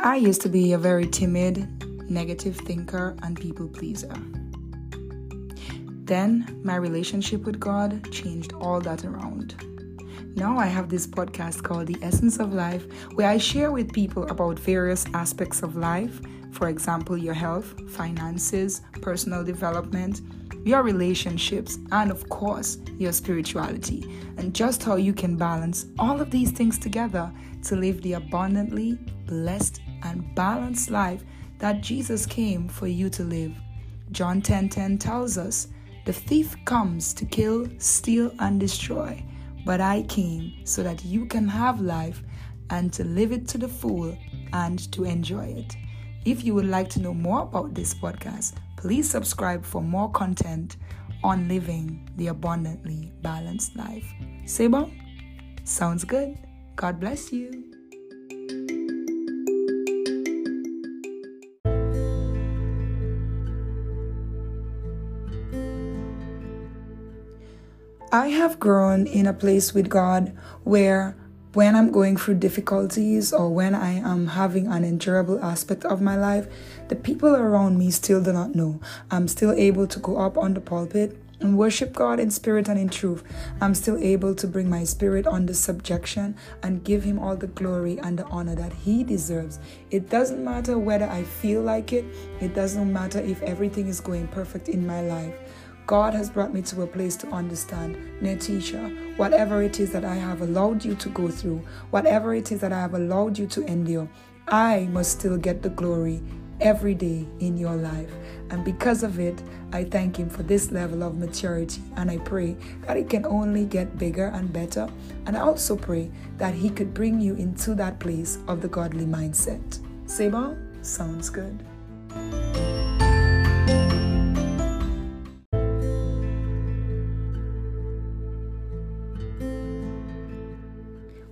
I used to be a very timid, negative thinker and people pleaser. Then my relationship with God changed all that around. Now I have this podcast called The Essence of Life where I share with people about various aspects of life, for example, your health, finances, personal development, your relationships, and of course, your spirituality, and just how you can balance all of these things together to live the abundantly blessed and balanced life that Jesus came for you to live. John 10:10 10, 10 tells us, "The thief comes to kill, steal and destroy, but I came so that you can have life and to live it to the full and to enjoy it." If you would like to know more about this podcast, please subscribe for more content on living the abundantly balanced life. Sebo? Sounds good. God bless you. I have grown in a place with God where when I'm going through difficulties or when I am having an endurable aspect of my life, the people around me still do not know. I'm still able to go up on the pulpit and worship God in spirit and in truth. I'm still able to bring my spirit under subjection and give Him all the glory and the honor that He deserves. It doesn't matter whether I feel like it, it doesn't matter if everything is going perfect in my life. God has brought me to a place to understand, Netisha, whatever it is that I have allowed you to go through, whatever it is that I have allowed you to endure, I must still get the glory every day in your life. And because of it, I thank Him for this level of maturity. And I pray that it can only get bigger and better. And I also pray that He could bring you into that place of the godly mindset. Seba, sounds good.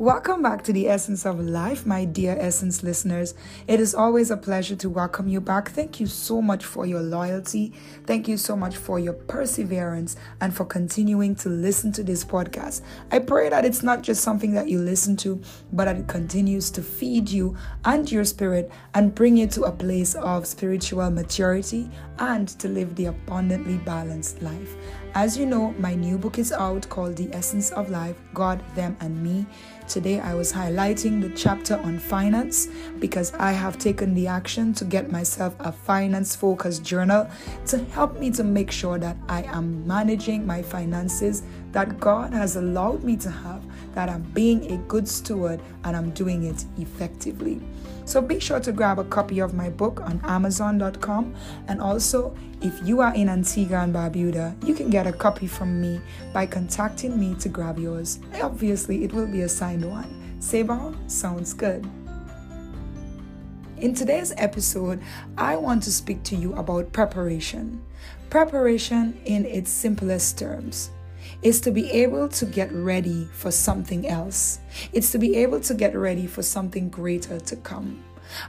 Welcome back to the Essence of Life, my dear Essence listeners. It is always a pleasure to welcome you back. Thank you so much for your loyalty. Thank you so much for your perseverance and for continuing to listen to this podcast. I pray that it's not just something that you listen to, but that it continues to feed you and your spirit and bring you to a place of spiritual maturity and to live the abundantly balanced life. As you know, my new book is out called The Essence of Life God, Them, and Me. Today I was highlighting the chapter on finance because I have taken the action to get myself a finance focused journal to help me to make sure that I am managing my finances that God has allowed me to have, that I'm being a good steward and I'm doing it effectively. So be sure to grab a copy of my book on Amazon.com. And also, if you are in Antigua and Barbuda, you can get a copy from me by contacting me to grab yours. Obviously, it will be a signed one. Seba sounds good. In today's episode, I want to speak to you about preparation. Preparation, in its simplest terms, is to be able to get ready for something else. It's to be able to get ready for something greater to come.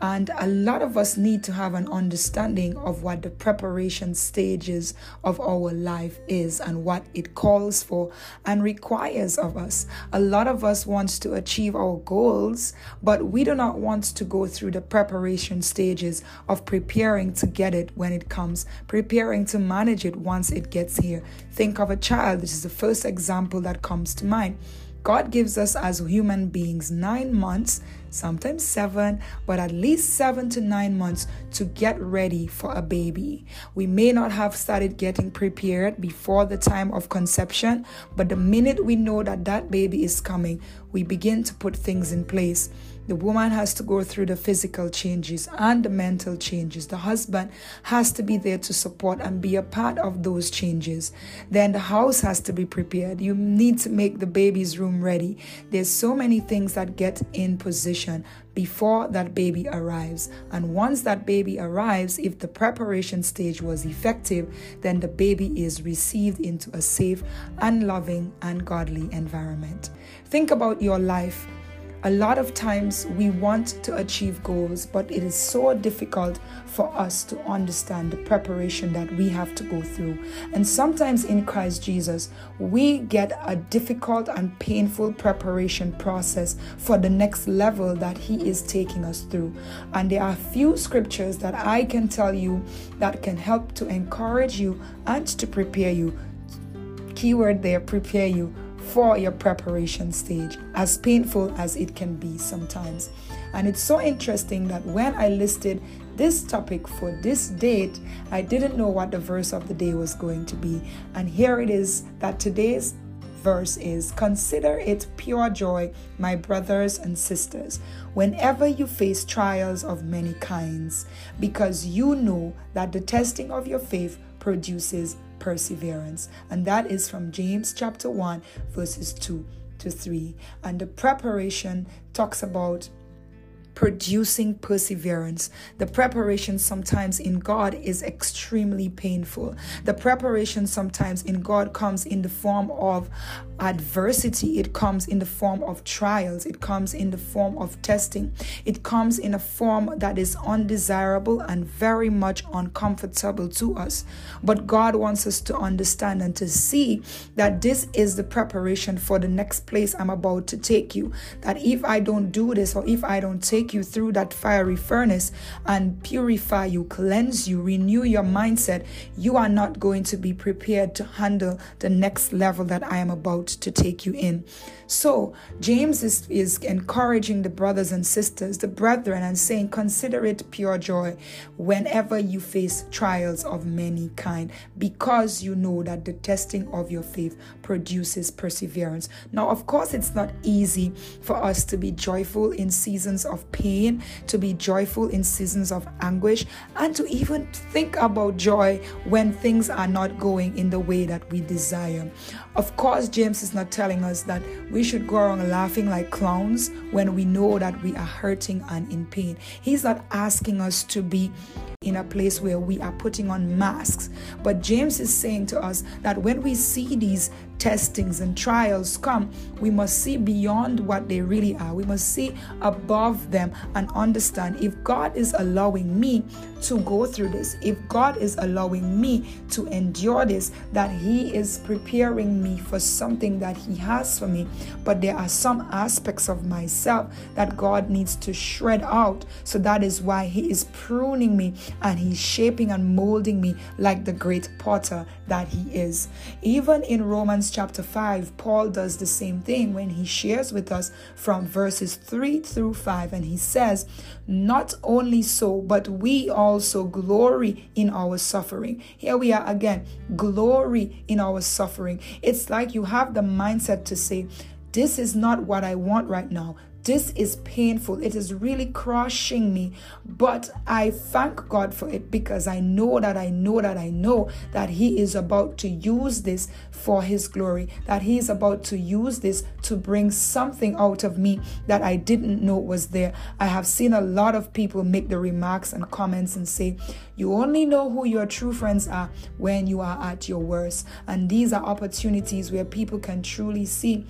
And a lot of us need to have an understanding of what the preparation stages of our life is and what it calls for and requires of us. A lot of us wants to achieve our goals, but we do not want to go through the preparation stages of preparing to get it when it comes, preparing to manage it once it gets here. Think of a child. This is the first example that comes to mind. God gives us as human beings nine months, sometimes seven, but at least seven to nine months to get ready for a baby. We may not have started getting prepared before the time of conception, but the minute we know that that baby is coming, we begin to put things in place. The woman has to go through the physical changes and the mental changes. The husband has to be there to support and be a part of those changes. Then the house has to be prepared. You need to make the baby's room ready. There's so many things that get in position before that baby arrives. And once that baby arrives, if the preparation stage was effective, then the baby is received into a safe and loving and godly environment. Think about your life A lot of times we want to achieve goals, but it is so difficult for us to understand the preparation that we have to go through. And sometimes in Christ Jesus, we get a difficult and painful preparation process for the next level that He is taking us through. And there are few scriptures that I can tell you that can help to encourage you and to prepare you. Keyword there, prepare you for your preparation stage, as painful as it can be sometimes. And it's so interesting that when I listed this topic for this date, I didn't know what the verse of the day was going to be. And here it is that today's verse is Consider it pure joy, my brothers and sisters, whenever you face trials of many kinds, because you know that the testing of your faith produces perseverance. And that is from James chapter 1, verses 2 to 3. And the preparation talks about producing perseverance. The preparation sometimes in God is extremely painful. The preparation sometimes in God comes in the form of adversity, it comes in the form of trials, it comes in the form of testing, it comes in a form that is undesirable and very much uncomfortable to us. But God wants us to understand and to see that this is the preparation for the next place I'm about to take you. That if I don't do this or if I don't take you through that fiery furnace and purify you, cleanse you, renew your mindset, you are not going to be prepared to handle the next level that I am about to take you in. So, James is, is encouraging the brothers and sisters, the brethren, and saying, Consider it pure joy whenever you face trials of many kind, because you know that the testing of your faith produces perseverance. Now, of course, it's not easy for us to be joyful in seasons of pain, to be joyful in seasons of anguish, and to even think about joy when things are not going in the way that we desire. Of course, James is not telling us that we should go around laughing like clowns when we know that we are hurting and in pain. He's not asking us to be in a place where we are putting on masks. But James is saying to us that when we see these testings and trials come, we must see beyond what they really are. We must see above them and understand if God is allowing me to go through this, if God is allowing me to endure this, that He is preparing me for something that He has for me. But there are some aspects of myself that God needs to shred out. So that is why He is pruning me and He's shaping and molding me like the great potter that He is. Even in Romans chapter 5, Paul does the same thing when he shares with us from verses 3 through 5, and he says, Not only so, but we also glory in our suffering. Here we are again, glory in our suffering. It's like you have the mindset to say, this is not what I want right now. This is painful. It is really crushing me. But I thank God for it because I know that I know that I know that He is about to use this for His glory, that He is about to use this to bring something out of me that I didn't know was there. I have seen a lot of people make the remarks and comments and say, You only know who your true friends are when you are at your worst. And these are opportunities where people can truly see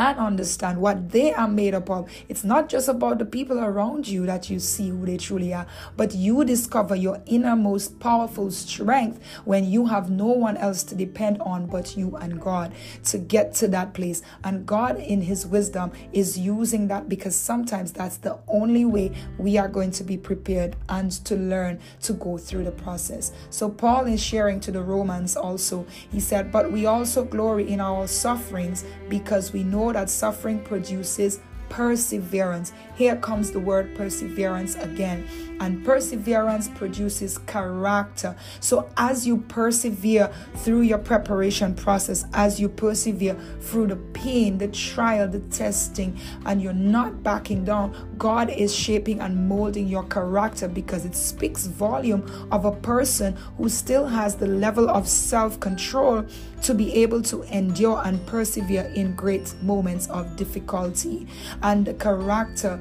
and understand what they are made up of. It's not just about the people around you that you see who they truly are, but you discover your innermost powerful strength when you have no one else to depend on but you and God to get to that place. And God, in His wisdom, is using that because sometimes that's the only way we are going to be prepared and to learn to go through the process. So, Paul is sharing to the Romans also, he said, But we also glory in our sufferings because we know know that suffering produces perseverance. Here comes the word perseverance again. And perseverance produces character. So, as you persevere through your preparation process, as you persevere through the pain, the trial, the testing, and you're not backing down, God is shaping and molding your character because it speaks volume of a person who still has the level of self control to be able to endure and persevere in great moments of difficulty and the character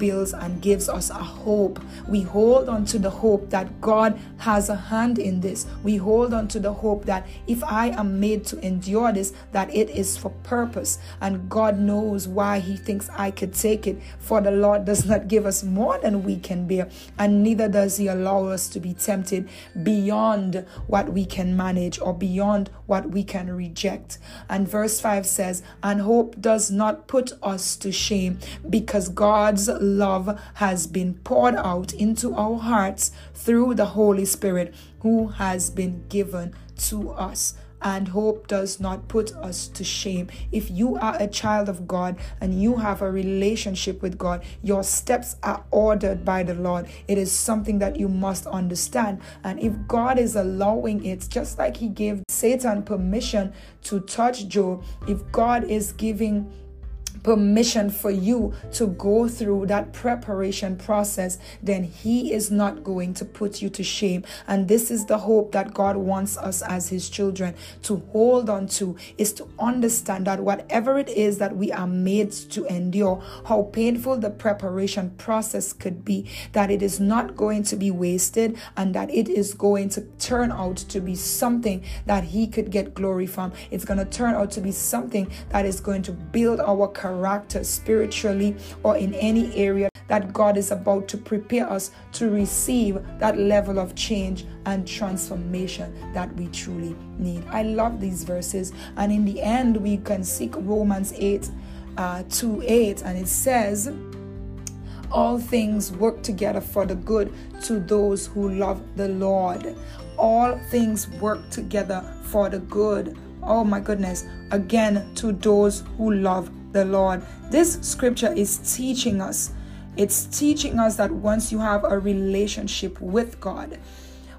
and gives us a hope. We hold on to the hope that God has a hand in this. We hold on to the hope that if I am made to endure this, that it is for purpose. And God knows why He thinks I could take it. For the Lord does not give us more than we can bear, and neither does He allow us to be tempted beyond what we can manage or beyond what we can reject. And verse 5 says, And hope does not put us to shame because God's love has been poured out into our hearts through the Holy Spirit who has been given to us and hope does not put us to shame. If you are a child of God and you have a relationship with God, your steps are ordered by the Lord. It is something that you must understand. And if God is allowing it, just like He gave Satan permission to touch Job, if God is giving permission for you to go through that preparation process, then He is not going to put you to shame. And this is the hope that God wants us as His children to hold on to is to understand that whatever it is that we are made to endure, how painful the preparation process could be, that it is not going to be wasted and that it is going to turn out to be something that He could get glory from. It's going to turn out to be something that is going to build our character character spiritually or in any area that God is about to prepare us to receive that level of change and transformation that we truly need. I love these verses, and in the end, we can seek Romans 8 uh, 2 8, and it says, all things work together for the good to those who love the Lord. All things work together for the good. Oh my goodness. Again, to those who love the Lord. This scripture is teaching us. It's teaching us that once you have a relationship with God,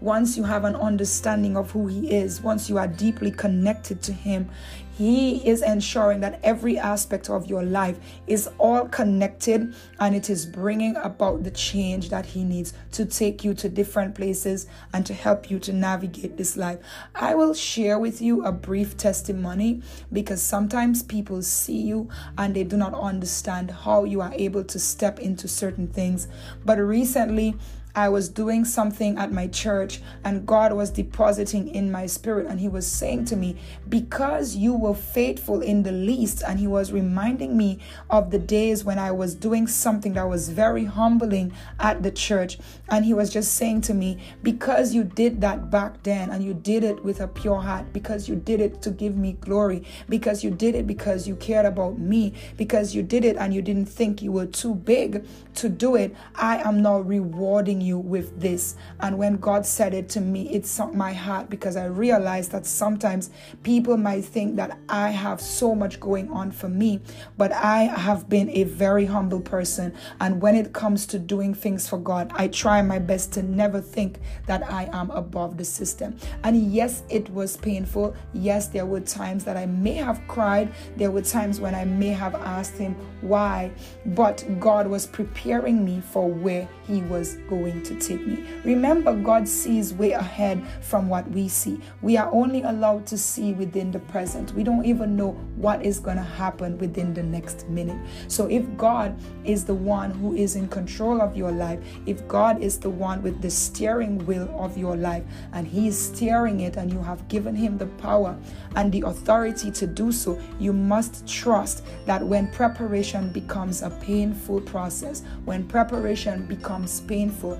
once you have an understanding of who He is, once you are deeply connected to Him, He is ensuring that every aspect of your life is all connected and it is bringing about the change that He needs to take you to different places and to help you to navigate this life. I will share with you a brief testimony because sometimes people see you and they do not understand how you are able to step into certain things. But recently, I was doing something at my church and God was depositing in my spirit and He was saying to me, Because you were faithful in the least, and He was reminding me of the days when I was doing something that was very humbling at the church. And He was just saying to me, Because you did that back then and you did it with a pure heart, because you did it to give me glory, because you did it because you cared about me, because you did it and you didn't think you were too big to do it, I am now rewarding you you with this. And when God said it to me, it sunk my heart because I realized that sometimes people might think that I have so much going on for me, but I have been a very humble person. And when it comes to doing things for God, I try my best to never think that I am above the system. And yes, it was painful. Yes, there were times that I may have cried. There were times when I may have asked Him why, but God was preparing me for where He was going to take me. Remember, God sees way ahead from what we see. We are only allowed to see within the present. We don't even know what is going to happen within the next minute. So, if God is the one who is in control of your life, if God is the one with the steering wheel of your life, and He is steering it, and you have given Him the power and the authority to do so, you must trust that when preparation becomes a painful process, when preparation becomes painful,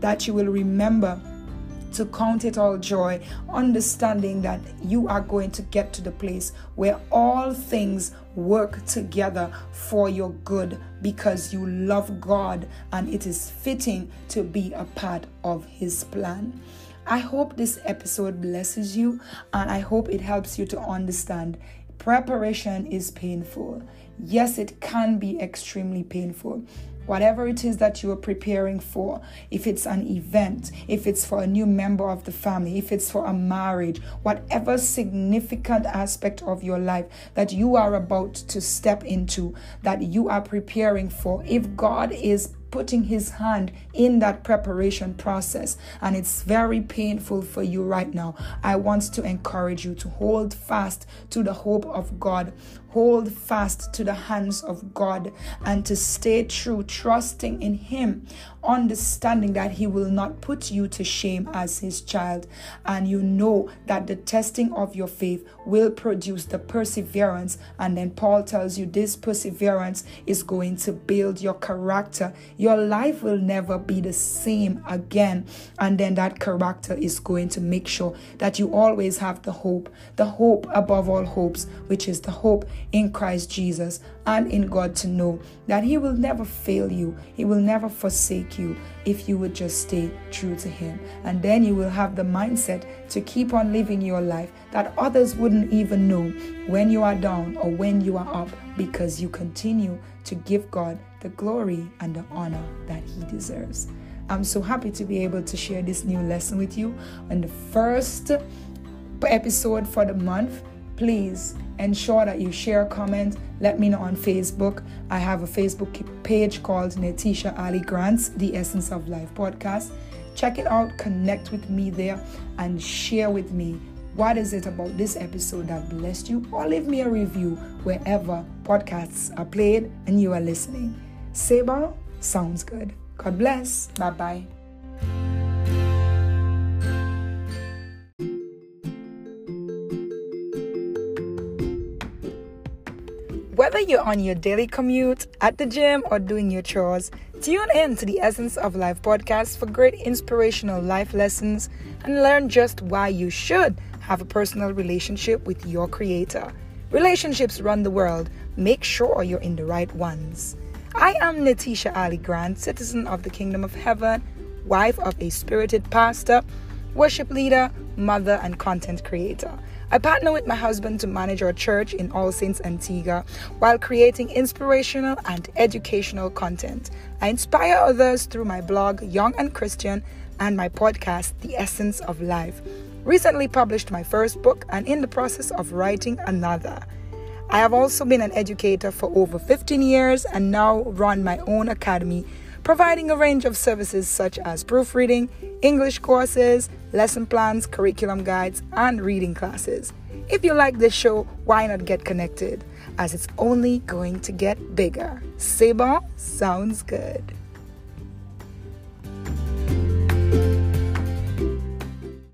that you will remember to count it all joy, understanding that you are going to get to the place where all things work together for your good because you love God and it is fitting to be a part of His plan. I hope this episode blesses you and I hope it helps you to understand preparation is painful. Yes, it can be extremely painful whatever it is that you are preparing for, if it's an event, if it's for a new member of the family, if it's for a marriage, whatever significant aspect of your life that you are about to step into, that you are preparing for, if God is putting his hand in that preparation process and it's very painful for you right now, I want to encourage you to hold fast to the hope of God. Hold fast to the hands of God and to stay true, trusting in Him, understanding that He will not put you to shame as His child. And you know that the testing of your faith will produce the perseverance. And then Paul tells you this perseverance is going to build your character. Your life will never be the same again. And then that character is going to make sure that you always have the hope, the hope above all hopes, which is the hope in Christ Jesus and in God to know that He will never fail you, He will never forsake you if you would just stay true to Him. And then you will have the mindset to keep on living your life that others wouldn't even know when you are down or when you are up because you continue to give God the glory and the honor that He deserves. I'm so happy to be able to share this new lesson with you on the first episode for the month please ensure that you share, comment, let me know on Facebook. I have a Facebook page called Netisha Ali Grants, The Essence of Life podcast. Check it out, connect with me there, and share with me what is it about this episode that blessed you, or leave me a review wherever podcasts are played and you are listening. Seba sounds good. God bless. Bye bye. Whether you're on your daily commute, at the gym, or doing your chores, tune in to the Essence of Life podcast for great inspirational life lessons and learn just why you should have a personal relationship with your Creator. Relationships run the world. Make sure you're in the right ones. I am Netisha Ali Grant, citizen of the Kingdom of Heaven, wife of a spirited pastor, worship leader, mother, and content creator. I partner with my husband to manage our church in All Saints Antigua while creating inspirational and educational content. I inspire others through my blog, Young and Christian, and my podcast, The Essence of Life. Recently published my first book and in the process of writing another. I have also been an educator for over 15 years and now run my own academy providing a range of services such as proofreading, English courses, lesson plans, curriculum guides, and reading classes. If you like this show, why not get connected? As it's only going to get bigger. Seba sounds good.